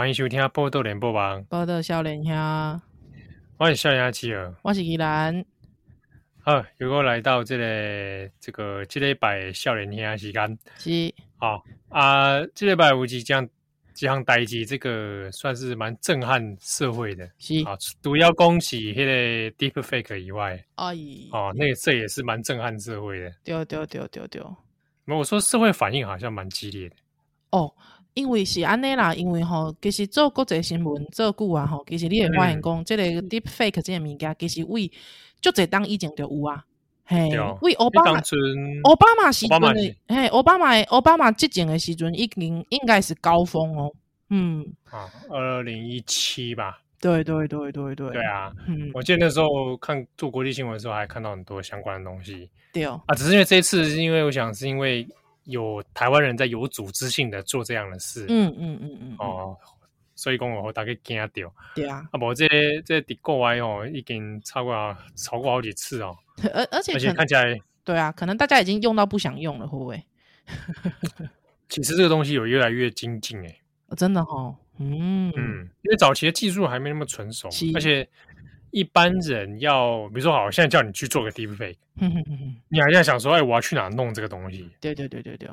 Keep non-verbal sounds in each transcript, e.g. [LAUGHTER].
欢迎收听《报道联播网》，报道少年兄，我是少年阿七儿，我是依兰。好，又果来到这个这个这礼拜少年兄时间，是。好啊，这礼拜有几项几项代志，这个算是蛮震撼社会的，是。啊，除了恭喜那个 Deep Fake 以外，哎，哦，那个这也是蛮震撼社会的，对对对对对。那我说社会反应好像蛮激烈的，哦，因为是安尼啦，因为吼，其实做国际新闻做久啊，吼，其实你会发现讲，这个 Deep Fake 这个物件，其实为就这当以前就有啊，嘿，为奥巴马，奥巴马时阵的，嘿，奥巴马，奥巴马执政的时阵，已经应该是高峰哦，嗯，啊，二零一七吧，对对对对对，对啊，嗯，我记得那时候看做国际新闻的时候，还看到很多相关的东西，对哦，啊，只是因为这一次，是因为我想是因为有台湾人在有组织性的做这样的事，嗯嗯嗯嗯，哦。所以讲我大概惊到，对啊，啊不，这这伫国外哦，已经超过超过好几次哦，[LAUGHS] 而而且而且看起来，对啊，可能大家已经用到不想用了，会不会？[LAUGHS] 其实这个东西有越来越精进哎，真的哦，嗯。嗯，因为早期的技术还没那么成熟，而且一般人要，比如说好，现在叫你去做个 deepfake，[LAUGHS] 你还在想说，哎，我要去哪弄这个东西？对对对对对，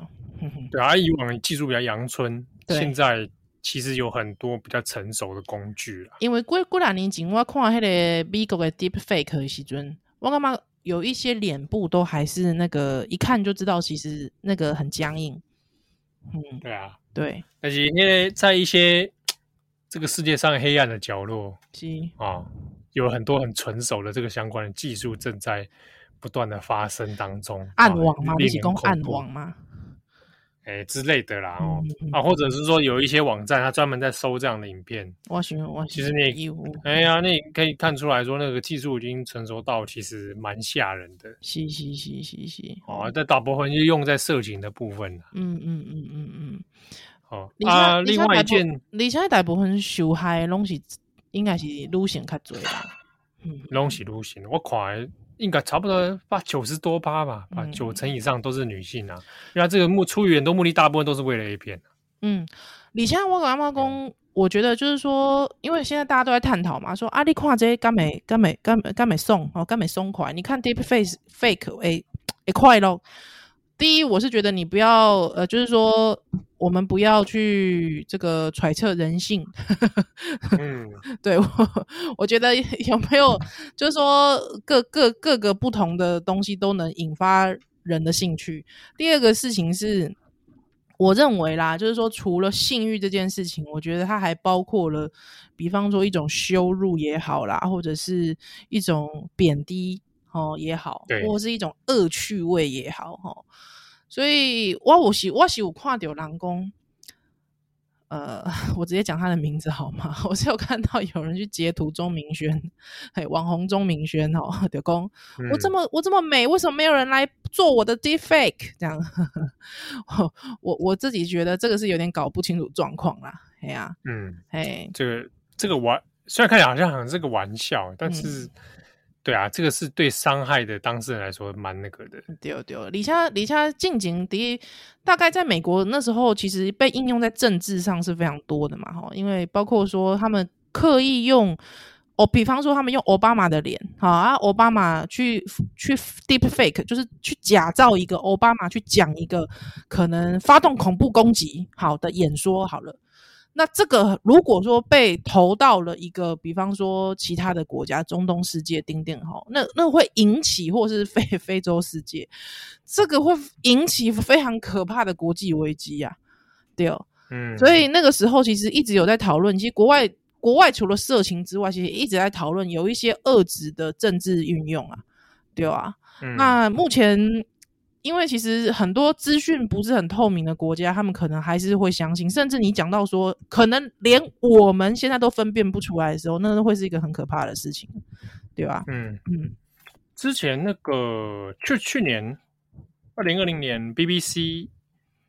对啊，以往技术比较阳春，现在。其实有很多比较成熟的工具了。因为过过两年前，我看那个美国的 Deep Fake 的时阵，我感觉有一些脸部都还是那个一看就知道，其实那个很僵硬。嗯，对啊，对。而且因为在一些 [TSK] 这个世界上黑暗的角落，是啊，有很多很纯熟的这个相关的技术正在不断的发生当中。暗网吗？你是讲暗网吗？哎、欸、之类的啦，哦、嗯、啊，或者是说有一些网站，它专门在收这样的影片。我喜欢，我其实你，哎呀，那你可以看出来说，那个技术已经成熟到其实蛮吓人的。是是是是是。哦，在大部分就用在色情的部分。嗯嗯嗯嗯嗯。好、哦、啊，另外一件，你现在大部分受害拢是应该是女性较多啦。嗯，拢是女性，我看。应该差不多八九十多趴吧，把九成以上都是女性啊。嗯、因为这个目出于很多目的，大部分都是为了 A 片。嗯，你现在我跟阿妈讲，我觉得就是说，因为现在大家都在探讨嘛，说阿里跨这些干美干美干美干美送哦，干美松快。你看 Deep Face Fake 诶诶快咯。第一，我是觉得你不要呃，就是说我们不要去这个揣测人性。嗯，[LAUGHS] 对我我觉得 [LAUGHS] 有没有就是说各各各个不同的东西都能引发人的兴趣。第二个事情是，我认为啦，就是说除了性欲这件事情，我觉得它还包括了，比方说一种羞辱也好啦，或者是一种贬低。哦，也好，或是一种恶趣味也好，哈，所以我我是我是有看到人讲，呃，[LAUGHS] 我直接讲他的名字好吗？[LAUGHS] 我是有看到有人去截图钟明轩，嘿，网红钟明轩哦，[LAUGHS] 就讲、嗯、我这么我这么美，为什么没有人来做我的 deepfake？这样，我我我自己觉得这个是有点搞不清楚状况啦，哎呀，嗯，哎，这个这个玩虽然看起来好像好像是个玩笑，但是。嗯对啊，这个是对伤害的当事人来说蛮那个的。对对，李佳李佳近景第大概在美国那时候，其实被应用在政治上是非常多的嘛，哈，因为包括说他们刻意用哦，比方说他们用奥巴马的脸，好啊，奥巴马去去 deep fake，就是去假造一个奥巴马去讲一个可能发动恐怖攻击好的演说，好了。那这个如果说被投到了一个，比方说其他的国家，中东世界丁丁哈，那那会引起，或是非非洲世界，这个会引起非常可怕的国际危机呀，对哦，嗯，所以那个时候其实一直有在讨论，其实国外国外除了色情之外，其实一直在讨论有一些遏制的政治运用啊，对啊，嗯，那目前。因为其实很多资讯不是很透明的国家，他们可能还是会相信，甚至你讲到说，可能连我们现在都分辨不出来的时候，那都会是一个很可怕的事情，对吧？嗯嗯。之前那个去去年二零二零年，BBC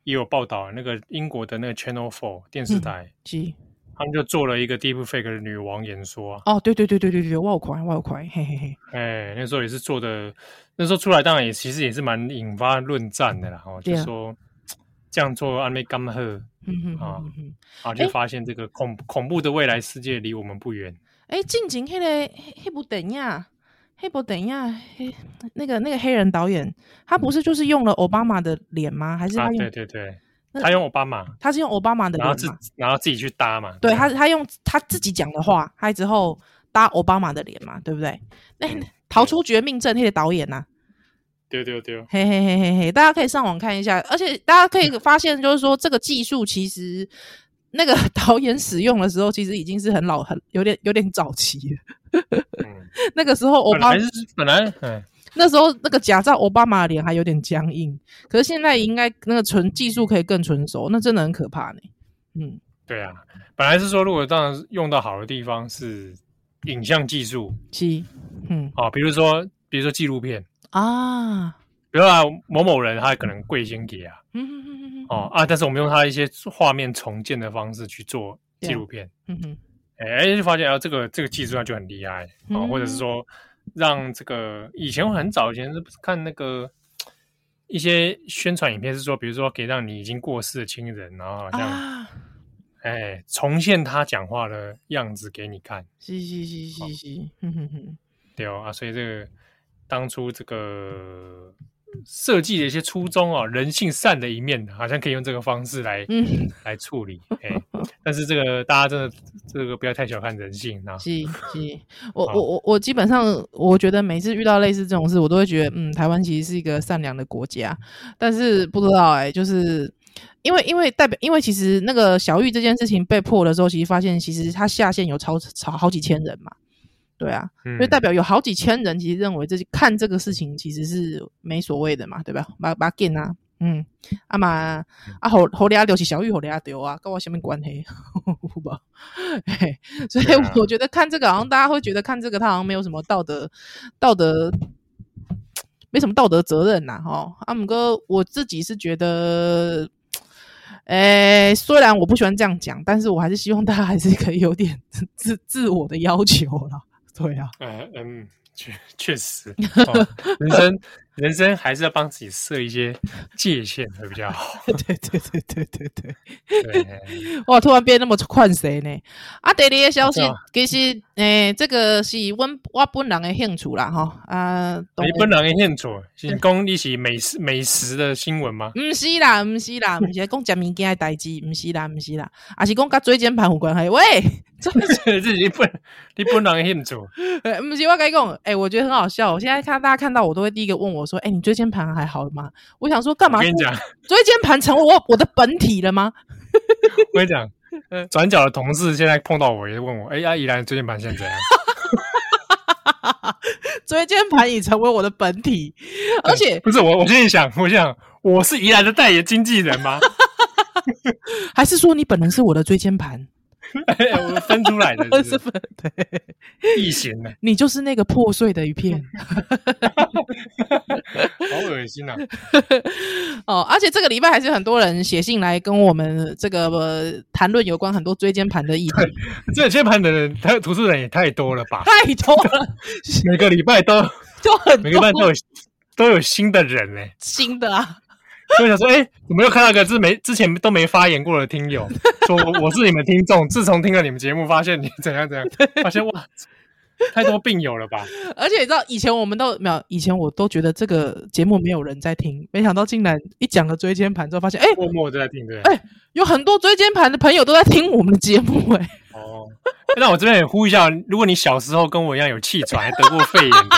也有报道，那个英国的那个 Channel Four 电视台，嗯他们就做了一个 deepfake 的女王演说啊！哦，对对对对对对，我有看，我有看，嘿嘿嘿。哎，那时候也是做的，那时候出来当然也其实也是蛮引发论战的啦。哦，就说这样做安没干喝啊啊，就发现这个恐恐怖的未来世界离我们不远。哎，近景那个那部电影，那部电影，那个那个黑人导演，他不是就是用了奥巴马的脸吗？还是他用？对对对，他用奥巴马，他是用奥巴马的脸，然后自然后自己去搭嘛。对他，他用他自己讲的话，他之后搭奥巴马的脸嘛，对不对？那逃出绝命镇那个导演呐。对对对，嘿嘿嘿嘿嘿，大家可以上网看一下，而且大家可以发现，就是说这个技术其实那个导演使用的时候，其实已经是很老、很有点有点早期了。嗯、那个时候奥巴马本来，本来那时候那个假造奥巴马的脸还有点僵硬，可是现在应该那个纯技术可以更纯熟，那真的很可怕呢。嗯，对啊，本来是说如果当然用到好的地方是影像技术，七，嗯，啊，比如说比如说纪录片。啊，比如啊，某某人他可能贵先给啊，嗯哼哼哼哦啊，但是我们用他一些画面重建的方式去做纪录片，嗯哼，哎，就发现啊，这个这个技术上就很厉害啊，或者是说让这个以前我很早以前是看那个一些宣传影片，是说比如说可以让你已经过世的亲人，然后好像哎重现他讲话的样子给你看，嘻嘻嘻嘻嘻，哼哼哼，对哦啊，所以这个。当初这个设计的一些初衷啊，人性善的一面，好像可以用这个方式来、嗯、[LAUGHS] 来处理。哎，但是这个大家真的这个不要太小看人性啊。是是，我我我我基本上我觉得每次遇到类似这种事，我都会觉得，嗯，台湾其实是一个善良的国家。但是不知道哎、欸，就是因为因为代表，因为其实那个小玉这件事情被破的时候，其实发现其实他下线有超超好几千人嘛。对啊，就代表有好几千人其实认为这看这个事情其实是没所谓的嘛，对吧？把把给啊，嗯，啊嘛啊后后俩丢是小玉后俩丢啊，跟我什么关系？[LAUGHS] 不吧？所以我觉得看这个好像大家会觉得看这个他好像没有什么道德道德，没什么道德责任呐，哈。阿姆哥，我自己是觉得，诶，虽然我不喜欢这样讲，但是我还是希望大家还是可以有点自自我的要求啦。对呀、啊，嗯嗯，确确实、[LAUGHS] 哦，人生人生还是要帮自己设一些界限会比较好。[LAUGHS] 对对对对对对，对 [LAUGHS] 哇，突然变那么宽谁呢？啊，第二个消息，其实诶、欸，这个是我我本人的兴趣啦，哈啊，你本人的兴趣是讲你是美食美食的新闻吗？不是啦，不是啦，不是讲食物件的代志，不是啦，不是啦，啊是讲甲椎间盘有关系。喂。[LAUGHS] 这是你本你本人的兴趣，呃，不是我跟你讲，哎，我觉得很好笑。我现在看大家看到我都会第一个问我说：“哎，你椎间盘还好吗？”我想说，干嘛？我跟你讲，椎间盘成为我我的本体了吗？我跟你讲，[LAUGHS] 转角的同事现在碰到我也问我：“哎呀，宜兰椎间盘现在怎样？” [LAUGHS] 椎间盘已成为我的本体，[LAUGHS] 而且不是我，我现在想，我想我是宜兰的代言经纪人吗？还是说你本人是我的椎间盘？我们分出来的 [LAUGHS] 是，是，是分对异形的，你就是那个破碎的一片，[LAUGHS] 好恶心呐、啊！[LAUGHS] 哦，而且这个礼拜还是很多人写信来跟我们这个谈论有关很多椎间盘的议题。椎间盘的人，他读书人也太多了吧？太多了，每个礼拜都就很多，每个礼拜都有都有新的人呢，新的啊。所以想说，哎、欸，怎么又看到一个之没之前都没发言过的听友，说我是你们听众，自从听了你们节目，发现你怎样怎样，发现哇，太多病友了吧？而且你知道，以前我们都没有，以前我都觉得这个节目没有人在听，没想到竟然一讲了椎间盘之后，发现哎，默默都在听，对，哎，有很多椎间盘的朋友都在听我们的节目，哎，哦，那我这边也呼吁一下，如果你小时候跟我一样有气喘，还得过肺炎的。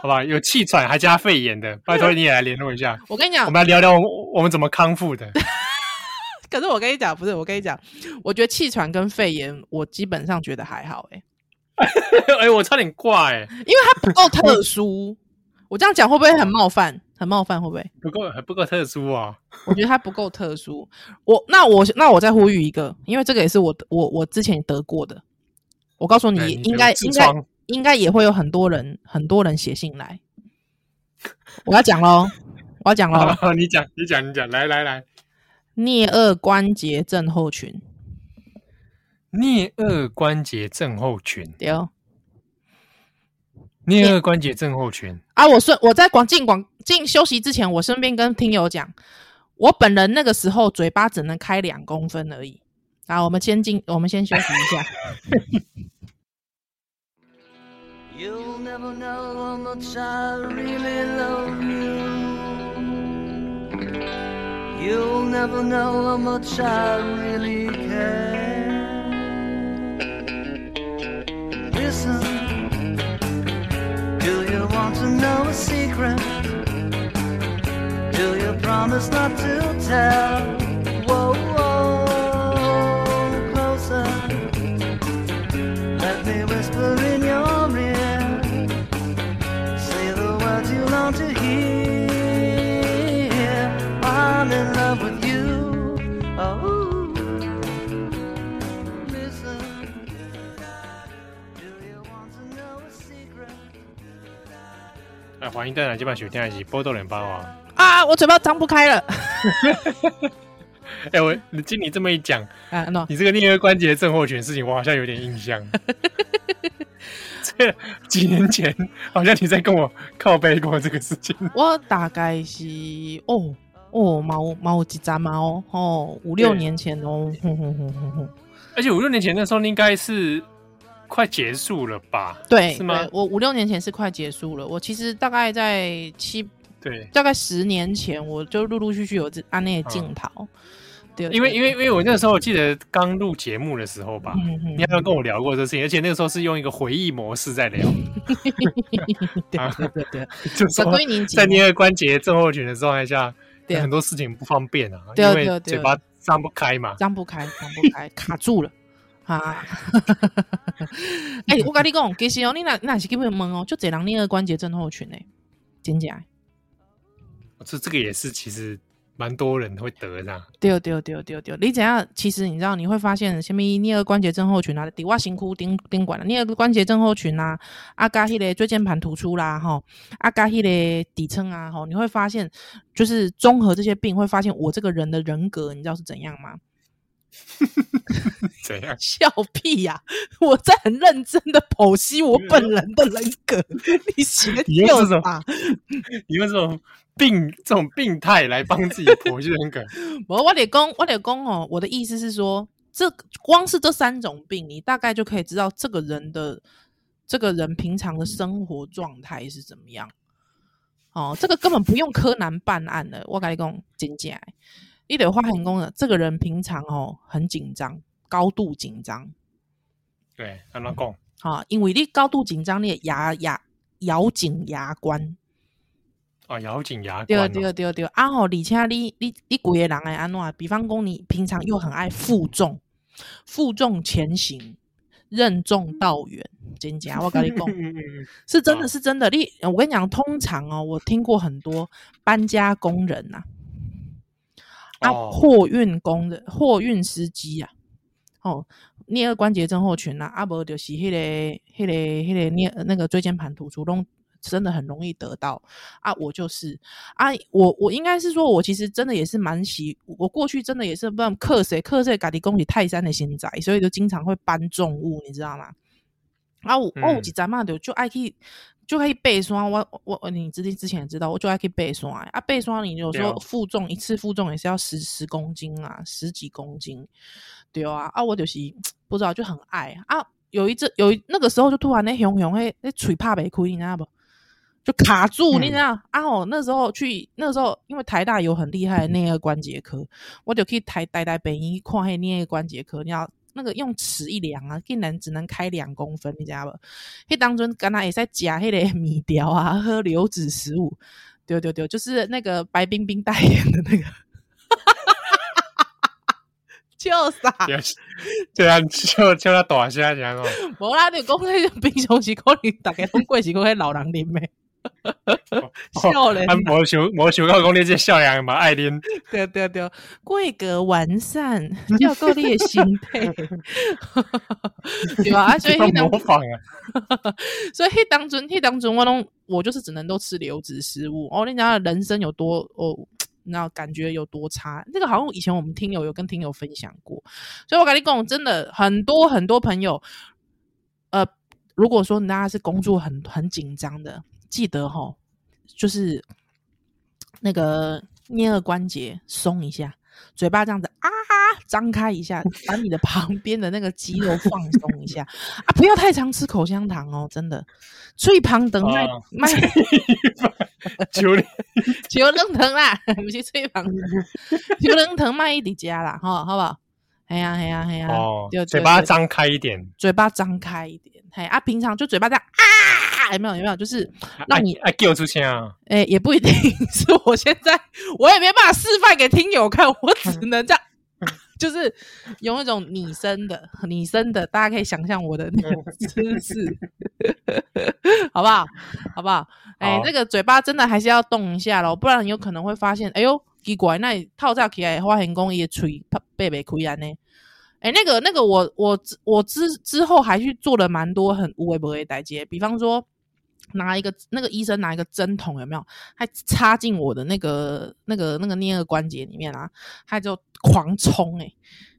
好吧，有气喘还加肺炎的，拜托你也来联络一下。[LAUGHS] 我跟你讲，我们来聊聊我们怎么康复的。[LAUGHS] 可是我跟你讲，不是我跟你讲，我觉得气喘跟肺炎，我基本上觉得还好、欸。哎，哎，我差点挂哎、欸，因为它不够特殊。我这样讲会不会很冒犯？很冒犯会不会？不够，还不够特殊啊？我觉得它不够特殊。我那我那我再呼吁一个，因为这个也是我我我之前得过的。我告诉，你应该应该。应该也会有很多人，很多人写信来。我要讲喽，我要讲喽。你讲，你讲，你讲，来来来。颞二关节症候群。颞二关节症候群。对哦。颞顎关节症候群。啊，我顺我在广进广进休息之前，我顺便跟听友讲。我本人那个时候嘴巴只能开两公分而已。啊，我们先进，我们先休息一下。[LAUGHS] You'll never know how much I really love you. You'll never know how much I really care. Listen, do you want to know a secret? Do you promise not to tell? Whoa, whoa, 欢迎大家今晚收听的是《波多连帮王》啊！我嘴巴张不开了。[LAUGHS] 哎、欸，我你经你这么一讲啊，no. 你这个颞颌关节症候群的事情，我好像有点印象。[LAUGHS] 这几年前，好像你在跟我靠背过这个事情。我大概是哦哦，毛毛几张毛哦，五六年前哦，哼哼哼哼哼。而且五六年前那时候应该是快结束了吧？对，是吗？我五六年前是快结束了。我其实大概在七对，大概十年前，我就陆陆续续有按那个镜头。嗯对，因为因为因为我那个时候我记得刚录节目的时候吧，嗯嗯、你好像跟我聊过这事情，而且那个时候是用一个回忆模式在聊。[LAUGHS] 对对 [LAUGHS] 对，就说在捏个关节症候群的状态下，对很多事情不方便啊，对因为嘴巴张不开嘛，张不开，张不开，卡住了啊！[LAUGHS] 哎、欸，我跟你讲，其实哦，你那那是基本问哦，就这人颞颌关节症候群呢，真假？这这个也是其实。蛮多人会得的，对对对对对。你怎样？其实你知道，你会发现什么颞颌关节症候群啊，底外辛苦顶顶管了，颞颌关节症候群啊，阿加迄个椎间盘突出啦，吼，阿加迄个底层啊，吼，你会发现，就是综合这些病，会发现我这个人的人格，你知道是怎样吗？[LAUGHS] 怎样？笑屁呀、啊！我在很认真的剖析我本人的人格，你写的就是什么？你用这种病、这种病态来帮自己剖析人格？我我得讲，我得讲哦。我的意思是说，这光是这三种病，你大概就可以知道这个人的这个人平常的生活状态是怎么样。哦，这个根本不用柯南办案的，我跟你讲，真假。你得发现讲的，这个人平常哦很紧张，高度紧张。对，安怎讲？啊，因为你高度紧张，你牙牙咬紧牙关。哦，咬紧牙关、哦。对对对对，啊吼，而且你你你规个人哎安怎？比方讲，你平常又很爱负重，负重前行，任重道远，真假？我跟你讲，[LAUGHS] 是真的是真的。你我跟你讲，通常哦，我听过很多搬家工人呐、啊。啊，货运工的货运司机啊，哦，颞颌关节症候群啊，啊不就是迄、那个、迄、那个、迄、那个颞那个椎间盘突出，拢真的很容易得到啊。我就是啊，我我应该是说，我其实真的也是蛮喜，我过去真的也是不知道克谁克谁，家己公里泰山的心仔，所以就经常会搬重物，你知道吗？啊，我、嗯、哦，几站嘛就就爱去。就可以背刷，我我我，你之前之前也知道，我就还可以背刷啊，背刷你有时候负重一次负重也是要十十公斤啊，十几公斤，对啊，啊我就是不知道就很爱啊，有一阵有一那个时候就突然那熊熊嘿那嘴怕没亏，你知道不？就卡住，嗯、你知道啊？哦，那时候去那时候，因为台大有很厉害的颞颌关节科，我就可以台台大北医看那颞颌关节科，你要。那个用尺一量啊，竟然只能开两公分，你知道不？迄当中刚才也在夹迄个米条啊，[LAUGHS] 喝流质食物，对对对，就是那个白冰冰代言的那个，[LAUGHS] 就啥？这样就就他大声讲哦，无啦，你讲那个冰熊是可能大家拢过是讲迄老人啉的。[LAUGHS] 笑脸，我想我想到讲你这笑脸嘛爱啉，对 [LAUGHS] 对对，规格完善，要够你的心态，[LAUGHS] 对吧？啊，所以模仿啊，所以当中，当中我拢我就是只能都吃流质食物哦。你知道人生有多哦，那感觉有多差？那个好像以前我们听友有跟听友分享过，所以我跟你讲，真的很多很多朋友，呃，如果说大家是工作很很紧张的。记得哈，就是那个颞顎关节松一下，嘴巴这样子啊张开一下，把你的 [LAUGHS] 旁边的那个肌肉放松一下啊！不要太常吃口香糖哦，真的。最旁等卖卖，[LAUGHS] 求 [LAUGHS] 求冷疼啦，不是最旁，求冷疼卖一滴加啦，哈，好不好？哎呀哎呀哎呀！哦，嘴巴张开一点，嘴巴张开一点。嘿啊，平常就嘴巴这样啊，有没有有没有？就是让你哎，给我出声啊！哎，也不一定 [LAUGHS] 是我现在，我也没办法示范给听友看，我只能这样，[LAUGHS] 就是用一种拟声的拟声的，大家可以想象我的那个姿势，[LAUGHS] 好不好？好不好？哎，那个嘴巴真的还是要动一下咯，不然有可能会发现，哎呦，奇怪，那你套在起来发现讲伊的嘴背袂开安呢？哎，那个那个我，我我我之之后还去做了蛮多很无微不微代接，比方说拿一个那个医生拿一个针筒有没有，还插进我的那个那个那个颞顎关节里面啊，他就狂冲哎、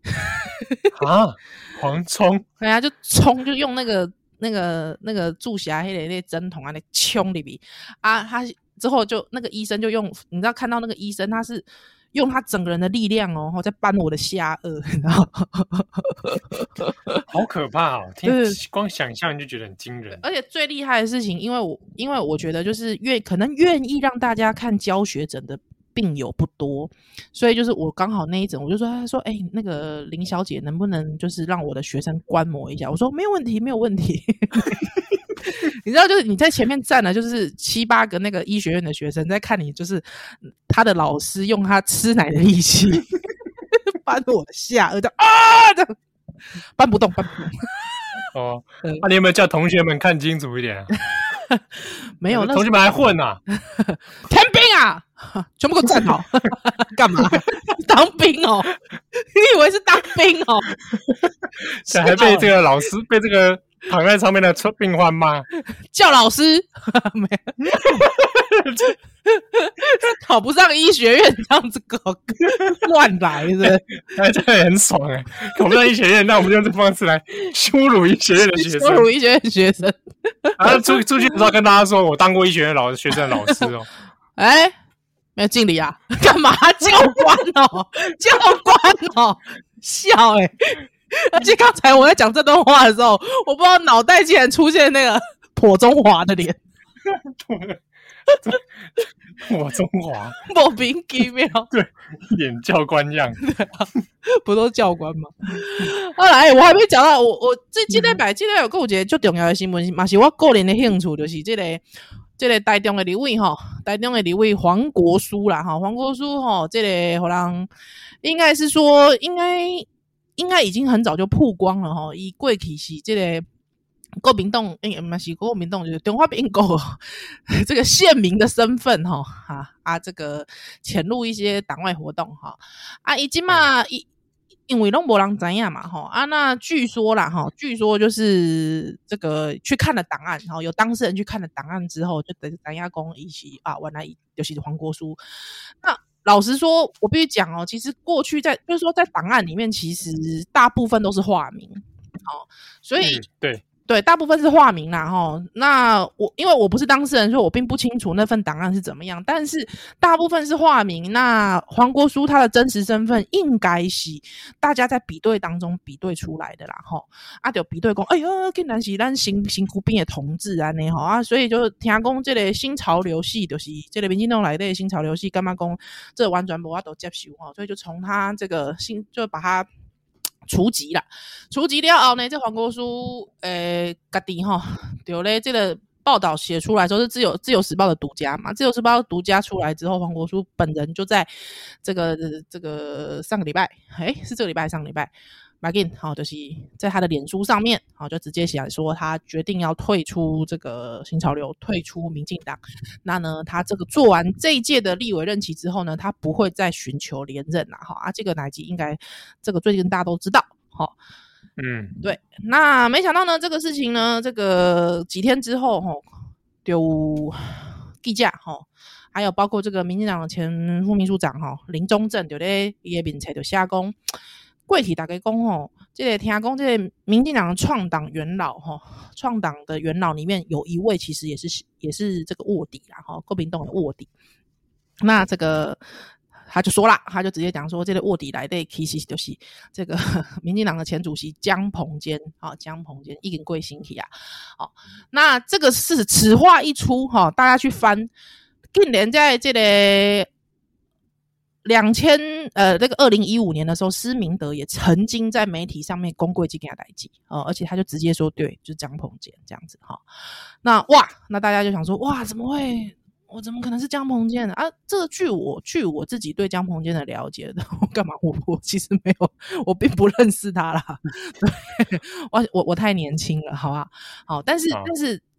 欸，啊，狂冲，对啊，就冲，就用那个那个那个注射黑的那针筒啊，那冲里边啊，他之后就那个医生就用，你知道看到那个医生他是。用他整个人的力量哦，在扳我的下颚，[LAUGHS] 然后 [LAUGHS] 好可怕哦！听光想象就觉得很惊人。而且最厉害的事情，因为我因为我觉得就是愿可能愿意让大家看教学诊的病友不多，所以就是我刚好那一诊，我就说他说哎、欸，那个林小姐能不能就是让我的学生观摩一下？我说没有问题，没有问题。[LAUGHS] 你知道，就是你在前面站了，就是七八个那个医学院的学生在看你，就是他的老师用他吃奶的力气 [LAUGHS] 搬我的下顎，啊，搬不动，搬不动。哦，那、啊、你有没有叫同学们看清楚一点、啊？[LAUGHS] 没有，那同学们还混啊？天兵啊，[LAUGHS] 全部给我站好！干嘛？当兵哦？你以为是当兵哦？还被这个老师被这个。躺在上面的病患吗？[LAUGHS] 叫老师 [LAUGHS] 没有，[LAUGHS] 考不上医学院这样子搞乱来的，哎，这样也很爽哎！考不上医学院，那我们就用这方式来羞辱医学院的学生，羞辱医学院学生。然后出出去的时候跟大家说，我当过医学院老师学生的老师哦。哎，没有敬礼啊？干嘛？教官哦，教官哦，笑哎。[LAUGHS] 而且刚才我在讲这段话的时候，我不知道脑袋竟然出现那个 [LAUGHS] 破中华的脸，我中华莫名其妙，[LAUGHS] 对，演教官样，对啊，不都教官吗？后来我还没讲到，我我这今天摆今天有个一个最重要的新闻，嘛是我个人的兴趣，就是这个这个台中的立委哈，台中的立委黄国书啦哈，黄国书哈，这个可能应该是说应该。应该已经很早就曝光了吼，以过去是这个国民党，哎，不是国民党，就是中华民国 [LAUGHS] 这个县民的身份哈，啊啊，这个潜入一些党外活动哈，啊，已经嘛，因因为拢无人知影嘛吼，啊，那据说啦哈，据说就是这个去看了档案，然后有当事人去看了档案之后，就等等下讲一起啊，原来就是黄国书，那。老实说，我必须讲哦，其实过去在就是说在档案里面，其实大部分都是化名，哦，所以、对。对，大部分是化名啦，齁。那我因为我不是当事人，所以我并不清楚那份档案是怎么样。但是大部分是化名。那黄国书他的真实身份应该是大家在比对当中比对出来的啦，齁。啊，就比对讲，哎呦，竟然是咱新新苦兵的同志啊，呢，齁啊，所以就听讲这个新潮流系，就是这个民进党来的新潮流系，干嘛讲这完全无法都接受齁。所以就从他这个新，就把他。除籍了，除籍了后呢，这黄国书，诶，家己吼，对咧，这个报道写出来，说是自由自由时报的独家嘛，自由时报独家出来之后，黄国书本人就在这个这个上个礼拜，诶，是这个礼拜上个礼拜？马进好，就是在他的脸书上面，好就直接写说他决定要退出这个新潮流，退出民进党。那呢，他这个做完这一届的立委任期之后呢，他不会再寻求连任了。哈啊，这个乃吉应该这个最近大家都知道。好，嗯，对。那没想到呢，这个事情呢，这个几天之后，哈，就地价，哈，还有包括这个民进党的前副秘书长，哈，林宗正，对不对？也面才就下工。贵体大概讲吼，这个听讲，这个民进党的创党元老吼，创党的元老里面有一位其实也是也是这个卧底啦哈，国民党的卧底。那这个他就说了，他就直接讲说，这个卧底来的其实就是这个 [LAUGHS] 民进党的前主席江鹏坚啊，江鹏坚一根贵星体啊，好，那这个是此话一出哈，大家去翻，近年在这个两千呃那个二零一五年的时候，施明德也曾经在媒体上面公过这件代志哦，而且他就直接说，对，就是江鹏健这样子哈，那哇，那大家就想说，哇，怎么会？我怎么可能是江鹏健呢？啊，这个据我据我自己对江鹏健的了解的，我干嘛？我我其实没有，[LAUGHS] 我并不认识他啦。[LAUGHS] 对，我我我太年轻了，好吧？好，但是但是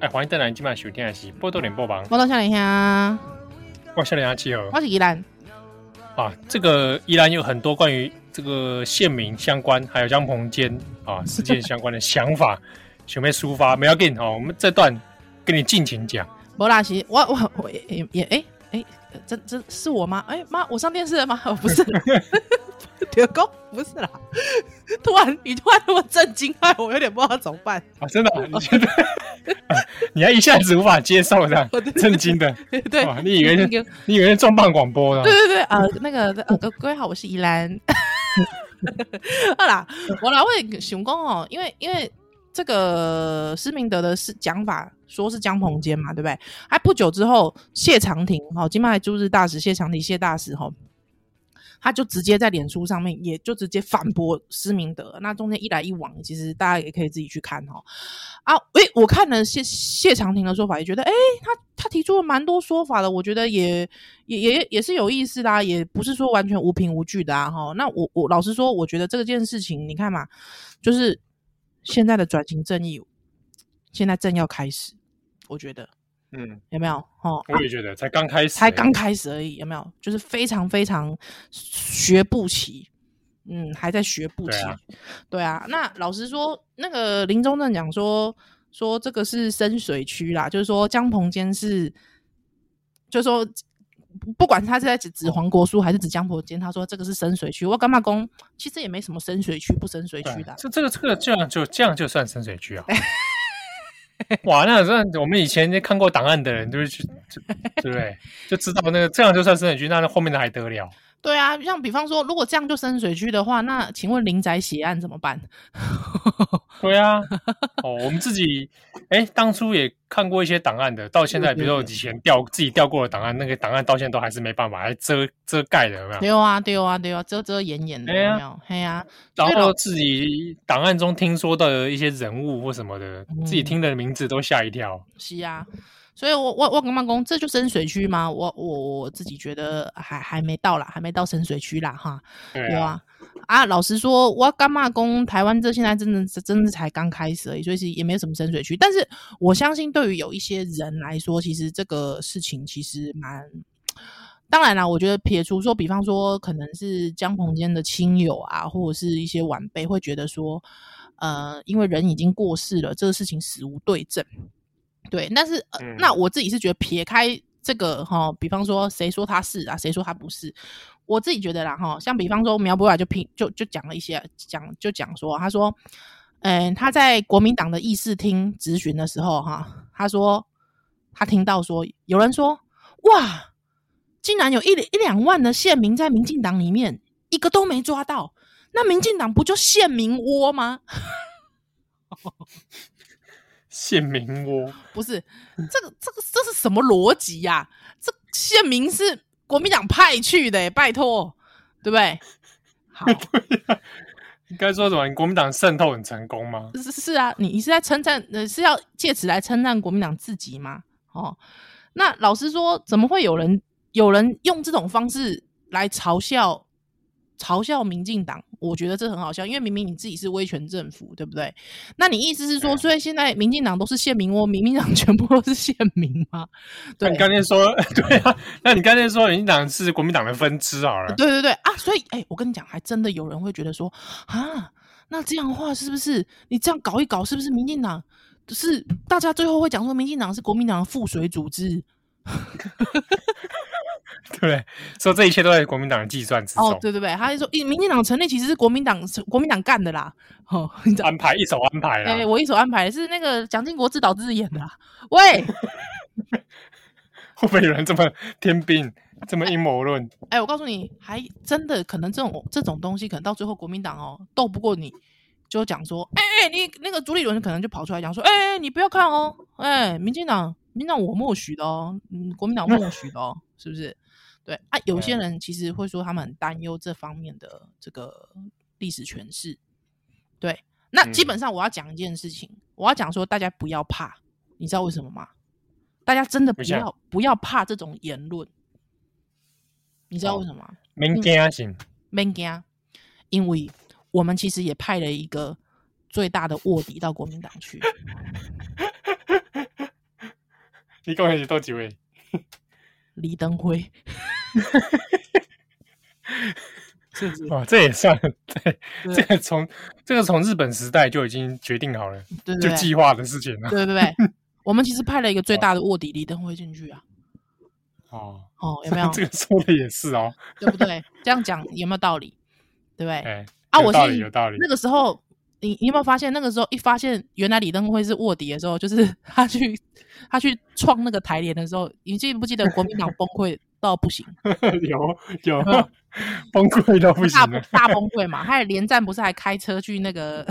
哎，欢迎登来今晚收听的是《波多连播榜》。波多少年兄，我少年兄，我是宜兰。啊，这个宜兰有很多关于这个县民相关，还有江鹏坚啊 [LAUGHS] 事件相关的想法，准备抒发。没要紧哦，我们这段跟你尽情讲。莫拉西，我我我也也哎哎，这这是我吗？哎妈，我上电视了吗？[LAUGHS] 哦，不是。[LAUGHS] 铁公不是啦，突然你突然那么震惊，害我有点不知道怎么办啊！真的，你觉得？你还一下子无法接受这样，震惊的。对，你以为是？你以为是重磅广播的？对对对，呃，那个呃，各位好，我是宜兰。[LAUGHS] 好啦，我来问熊公哦，因为因为这个施明德的是讲法，说是江鹏坚嘛，对不对？还不久之后，谢长廷哈，金麦驻日大使谢长廷谢大使哈。他就直接在脸书上面，也就直接反驳施明德。那中间一来一往，其实大家也可以自己去看哈。啊，诶、我看了谢谢长廷的说法，也觉得，诶、他他提出了蛮多说法的，我觉得也也也也是有意思的，啊，也不是说完全无凭无据的啊。哈，那我我老实说，我觉得这件事情，你看嘛，就是现在的转型正义，现在正要开始，我觉得。嗯，有没有？哦，我也觉得才刚开始，才刚开始而已，有没有？就是非常非常学步期，嗯，还在学步期。对啊，对啊。那老实说，那个林中正讲说说这个是深水区啦，就是说江鹏坚是，就是说不管他是在指指黄国书还是指江鹏坚，他说这个是深水区。我干嘛公？其实也没什么深水区不深水区的。这这个这个这样就这样就算深水区啊。[LAUGHS] [LAUGHS] 哇，那算我们以前看过档案的人，都是去，对不对？就知道那个这样就算是很虚，那后面的还得了？对啊，像比方说，如果这样就深水区的话，那请问林宅血案怎么办？[LAUGHS] 对啊，哦，我们自己哎，当初也看过一些档案的，到现在，比如说以前调自己调过的档案，那个档案到现在都还是没办法，还遮遮盖的，有没有？对啊，对啊，对啊，遮遮掩掩的，有没有？嘿啊，然后自己档案中听说的一些人物或什么的，自己听的名字都吓一跳。是啊。所以我，我我我跟妈公，这就深水区吗？我我我自己觉得还还没到啦，还没到深水区啦，哈。对啊。啊，啊，老实说，我跟嘛公，台湾这现在真的是真的才刚开始而已，所以是也没有什么深水区。但是我相信，对于有一些人来说，其实这个事情其实蛮……当然啦，我觉得撇除说，比方说可能是江鹏坚的亲友啊，或者是一些晚辈会觉得说，呃，因为人已经过世了，这个事情死无对证。对，但是、呃嗯、那我自己是觉得撇开这个哈，比方说谁说他是啊，谁说他不是，我自己觉得啦哈，像比方说苗博雅就评就就讲了一些讲就讲说，他说，嗯，他在国民党的议事厅质询的时候哈，他说他听到说有人说哇，竟然有一一两万的县民在民进党里面一个都没抓到，那民进党不就县民窝吗？[LAUGHS] 县民窝不是这个，这个这是什么逻辑呀？这县民是国民党派去的，拜托，对不对？好，[LAUGHS] 应该说什么？国民党渗透很成功吗？是是啊，你你是在称赞，呃，是要借此来称赞国民党自己吗？哦，那老实说，怎么会有人有人用这种方式来嘲笑嘲笑民进党？我觉得这很好笑，因为明明你自己是威权政府，对不对？那你意思是说，所以现在民进党都是县民哦，民进党 [LAUGHS] 全部都是县民吗？对，你刚才说 [LAUGHS] 对啊，那你刚才说民进党是国民党的分支好了，对对对啊，所以哎、欸，我跟你讲，还真的有人会觉得说啊，那这样的话是不是你这样搞一搞，是不是民进党是大家最后会讲说民进党是国民党的附属组织？[LAUGHS] [LAUGHS] 对不对，说这一切都在国民党的计算之中。哦，对对对，他就说，民进党成立其实是国民党国民党干的啦。哦，安排一手安排啦。对，我一手安排是那个蒋经国自导自演的啦。喂，[LAUGHS] 会不会有人这么天兵，这么阴谋论？哎、欸，我告诉你，还真的可能这种这种东西，可能到最后国民党哦斗不过你，就讲说，哎、欸、哎，你那个朱立伦可能就跑出来讲说，哎、欸，你不要看哦，哎、欸，民进党，民进党我默许的哦，嗯，国民党默许的哦，是不是？对啊，有些人其实会说他们很担忧这方面的这个历史诠释。对，那基本上我要讲一件事情，嗯、我要讲说大家不要怕，你知道为什么吗？大家真的不要不要怕这种言论，你知道为什么吗？免惊行，免惊，因为我们其实也派了一个最大的卧底到国民党去。[LAUGHS] 你共有多几位？李登辉。[LAUGHS] 是不是？哦，这也算 [LAUGHS] 对，这个从这个从日本时代就已经决定好了，对对对，就计划的事情了，对对对。[LAUGHS] 我们其实派了一个最大的卧底李登辉进去啊。哦哦，有没有？这个说的也是哦，对不对？这样讲有没有道理？对不对？哎，啊，我是有道理。那个时候，你你有没有发现，那个时候一发现原来李登辉是卧底的时候，就是他去他去创那个台联的时候，你记不记得国民党崩溃？到不行，[LAUGHS] 有有 [LAUGHS] 崩溃到不行，大大崩溃嘛？还有连战不是还开车去那个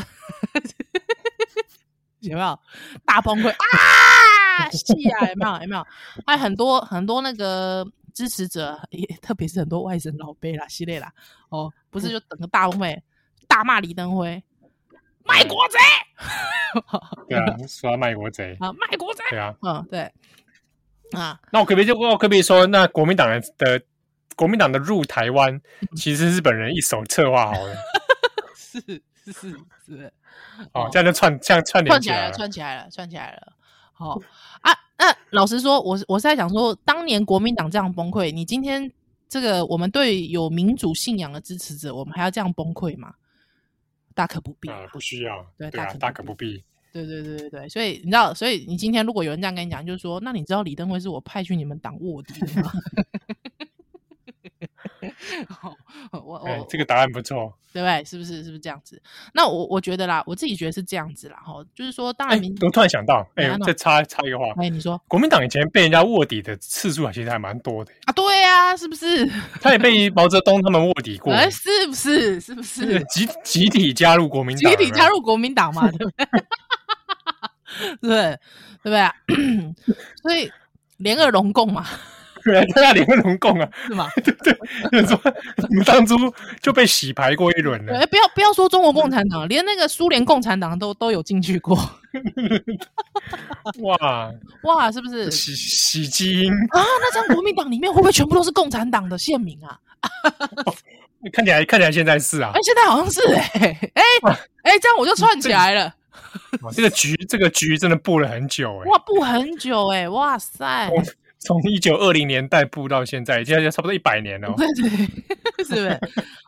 [LAUGHS] 有没有大崩溃啊？是啊，有没有有没有？还有很多很多那个支持者，也特别是很多外省老辈啦系列啦，哦，不是就整个大崩溃，大骂李登辉卖国贼，对啊，说他卖国贼啊，卖国贼，对啊，嗯，对。啊，那我可不可以就我可不可以说，那国民党的国民党的入台湾，其实是日本人一手策划好的，是 [LAUGHS] 是是。是，哦，这样就串这样串联起来了，串起来了，串起来了。好。啊，那老实说，我我是在想说，当年国民党这样崩溃，你今天这个我们对有民主信仰的支持者，我们还要这样崩溃吗？大可不必。啊，不需要，对啊，大可不必。对对对对对，所以你知道，所以你今天如果有人这样跟你讲，就是说，那你知道李登辉是我派去你们党卧底的吗？[LAUGHS] 我我、欸、这个答案不错，对不对？是不是是不是这样子？那我我觉得啦，我自己觉得是这样子啦。哈，就是说，当然，我突然想到，哎、欸，再插插一个话，哎、欸，你说，国民党以前被人家卧底的次数啊，其实还蛮多的啊。对呀、啊，是不是？他也被毛泽东他们卧底过，[LAUGHS] 是不是？是不是？[LAUGHS] 集集体加入国民党，集体加入国民党嘛，对不对？[LAUGHS] 对，对不对？[LAUGHS] 所以联俄容共嘛，[LAUGHS] 对，他要联俄容共啊，是吗？对对，就是说你们当初就被洗牌过一轮了。哎，不要不要说中国共产党，连那个苏联共产党都都有进去过。哇哇，是不是洗洗基因啊？那这样国民党里面会不会全部都是共产党的县民啊？哦、看起来看起来现在是啊，哎，现在好像是哎哎哎，这样我就串起来了。[LAUGHS] 这个局，这个局真的布了很久哎、欸！哇，布很久哎、欸！哇塞，从一九二零年代布到现在，现在差不多一百年了。对 [LAUGHS] 对，对，[LAUGHS] 是不是？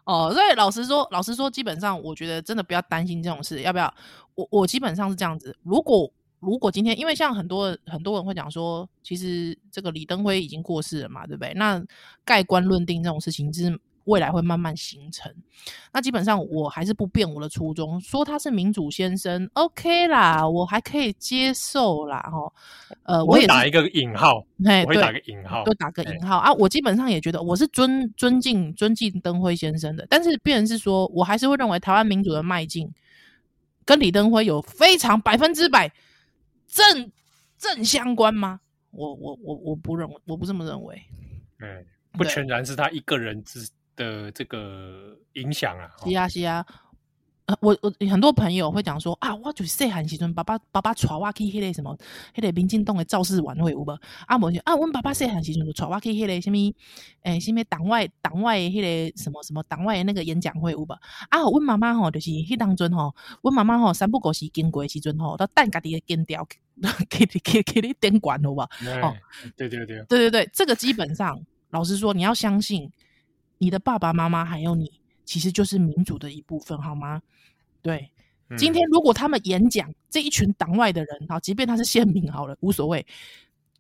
哦，所以老实说，老实说，基本上我觉得真的不要担心这种事，要不要？我我基本上是这样子。如果如果今天，因为像很多很多人会讲说，其实这个李登辉已经过世了嘛，对不对？那盖棺论定这种事情，就是。未来会慢慢形成，那基本上我还是不变我的初衷，说他是民主先生，OK 啦，我还可以接受啦，哈，呃，我也打一个引号，嘿，我会打个引号，都打个引号啊，我基本上也觉得我是尊尊敬尊敬灯辉先生的，但是变成是说我还是会认为台湾民主的迈进跟李登辉有非常百分之百正正相关吗？我我我我不认为，我不这么认为，嗯，不全然是他一个人之。的这个影响啊，是啊是啊，呃，我我很多朋友会讲说啊，我就是细汉时阵，爸爸爸爸带我去迄个什么，迄个民进党的造势晚会有无？啊，无就啊，阮爸爸细汉时阵就带我去迄个什么，诶，什么党外党外迄个什么什么党外的那个演讲会有无？啊，阮妈妈吼就是迄当阵吼，阮妈妈吼三不五时经过时阵吼，都等家己的金条给你给给你点管好不好？[LAUGHS] 哦，对对对，对对对，这个基本上，老实说，你要相信你的爸爸妈妈还有你，其实就是民主的一部分，好吗？对，今天如果他们演讲，这一群党外的人，好，即便他是县民，好了，无所谓。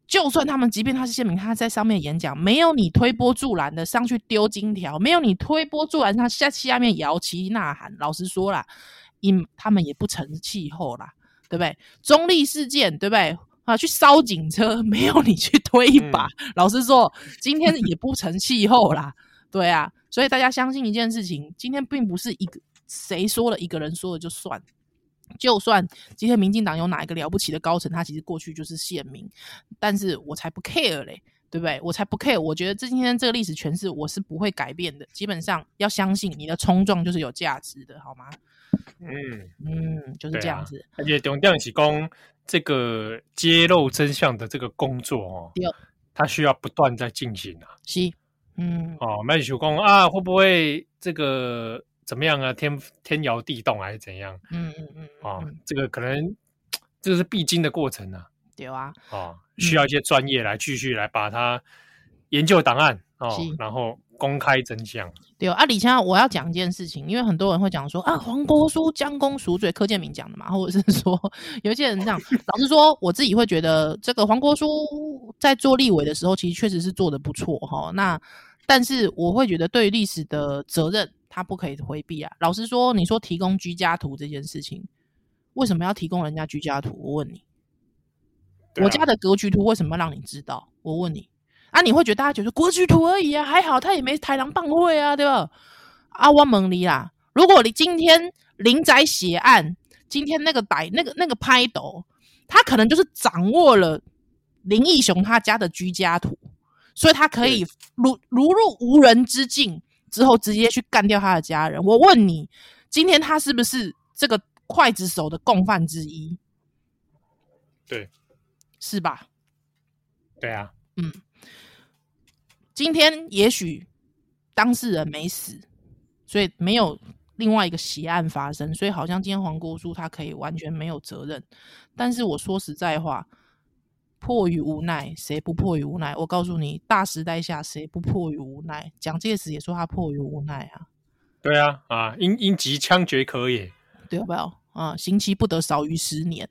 就算他们，即便他是县民，他在上面演讲，没有你推波助澜的上去丢金条，没有你推波助澜，他下下面摇旗呐喊。老实说啦，因他们也不成气候啦，对不对？中立事件，对不对？啊，去烧警车，没有你去推一把。嗯、老实说，今天也不成气候啦，对啊。所以大家相信一件事情，今天并不是一个。谁说了一个人说了就算，就算今天民进党有哪一个了不起的高层，他其实过去就是县民，但是我才不 care 嘞，对不对？我才不 care。我觉得这今天这个历史诠释我是不会改变的。基本上要相信你的冲撞就是有价值的，好吗？嗯嗯，就是这样子。啊、而且重点是讲这个揭露真相的这个工作哦，它需要不断在进行啊。是，嗯，哦，麦主公啊，会不会这个？怎么样啊？天天摇地动还是怎样？嗯嗯嗯，哦，这个可能这个是必经的过程啊。对啊，啊，需要一些专业来继续来把它研究档案哦，然后公开真相。对啊，李强，我要讲一件事情，因为很多人会讲说啊，黄国书将功赎罪，柯建明讲的嘛，或者是说有一些人这样。老实说，我自己会觉得这个黄国书在做立委的时候，其实确实是做的不错哈。那但是我会觉得对历史的责任。他不可以回避啊！老实说，你说提供居家图这件事情，为什么要提供人家居家图？我问你，啊、我家的格局图为什么要让你知道？我问你啊！你会觉得大家觉得格局图而已啊，还好他也没豺狼棒会啊，对吧？啊，我蒙你啦，如果你今天林宅血案，今天那个歹那个那个拍斗，他可能就是掌握了林义雄他家的居家图，所以他可以如如入无人之境。之后直接去干掉他的家人。我问你，今天他是不是这个刽子手的共犯之一？对，是吧？对啊，嗯。今天也许当事人没死，所以没有另外一个血案发生，所以好像今天黄国书他可以完全没有责任。但是我说实在话。迫于无奈，谁不迫于无奈？我告诉你，大时代下谁不迫于无奈？蒋介石也说他迫于无奈啊。对啊，啊，因因急枪决可也。对不对？啊，刑期不得少于十年。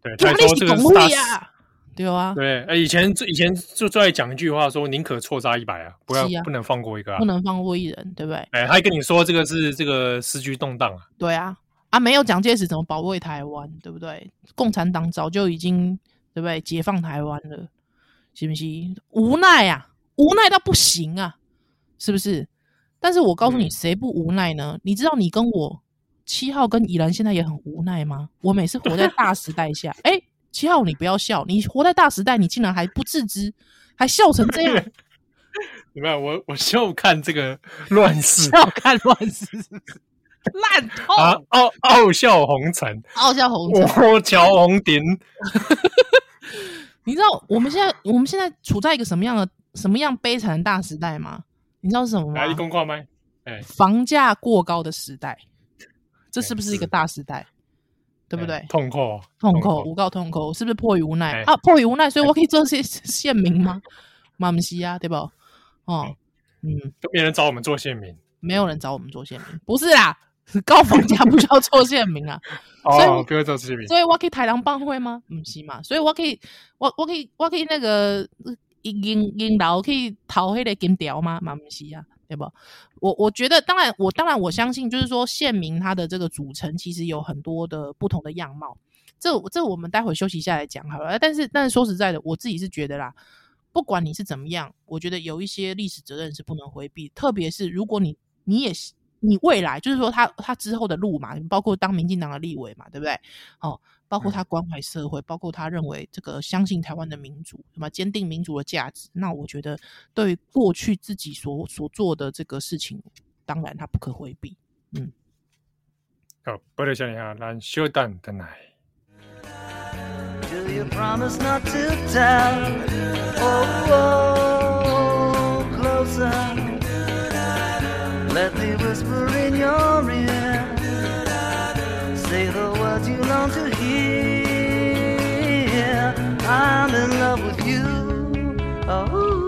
对，他说这个是大事。对啊。对，以前最以前就最爱讲一句话说，宁可错杀一百啊，不要不能放过一个，不能放过一人，对不对？哎，他还跟你说这个是这个时局动荡啊。对啊，啊，没有蒋介石怎么保卫台湾？对不对？共产党早就已经。对不对？解放台湾了，行不行？无奈啊，无奈到不行啊，是不是？但是我告诉你，谁不无奈呢？嗯、你知道你跟我七号跟宜兰现在也很无奈吗？我每次活在大时代下，[LAUGHS] 哎，七号你不要笑，你活在大时代，你竟然还不自知，还笑成这样。[LAUGHS] 你看我，我笑看这个乱世，[LAUGHS] 笑看乱世，烂透啊！傲傲笑红尘，傲笑红尘，我桥红点。你知道我们现在我们现在处在一个什么样的什么样悲惨的大时代吗？你知道是什么吗？来，公话麦，哎，房价过高的时代，这是不是一个大时代？对不对？痛苦，痛苦，无告痛苦，是不是迫于无奈啊？迫于无奈，所以我可以做些 [LAUGHS] 县民吗？马不西啊，对不？哦，嗯，都没人找我们做县民，没有人找我们做县民，不是啦。[LAUGHS] 高房价不需要做县民啊，[LAUGHS] 所以不要做县民，所以我可以台狼帮会吗？不是嘛，所以我可以，我我可以，我可以那个领领导可以讨黑的金条吗？嘛不是啊，对不？我我觉得，当然，我当然我相信，就是说县民他的这个组成其实有很多的不同的样貌。这这我们待会休息下来讲好了。但是但是说实在的，我自己是觉得啦，不管你是怎么样，我觉得有一些历史责任是不能回避，特别是如果你你也是。你未来就是说他他之后的路嘛，包括当民进党的立委嘛，对不对？哦，包括他关怀社会，包括他认为这个相信台湾的民主，什么坚定民主的价值。那我觉得对于过去自己所所做的这个事情，当然他不可回避。嗯，好，不得小林啊，咱小等等来。Do you promise not to tell? Oh, oh, closer. Let me whisper in your ear. Say the words you long to hear. I'm in love with you. Oh.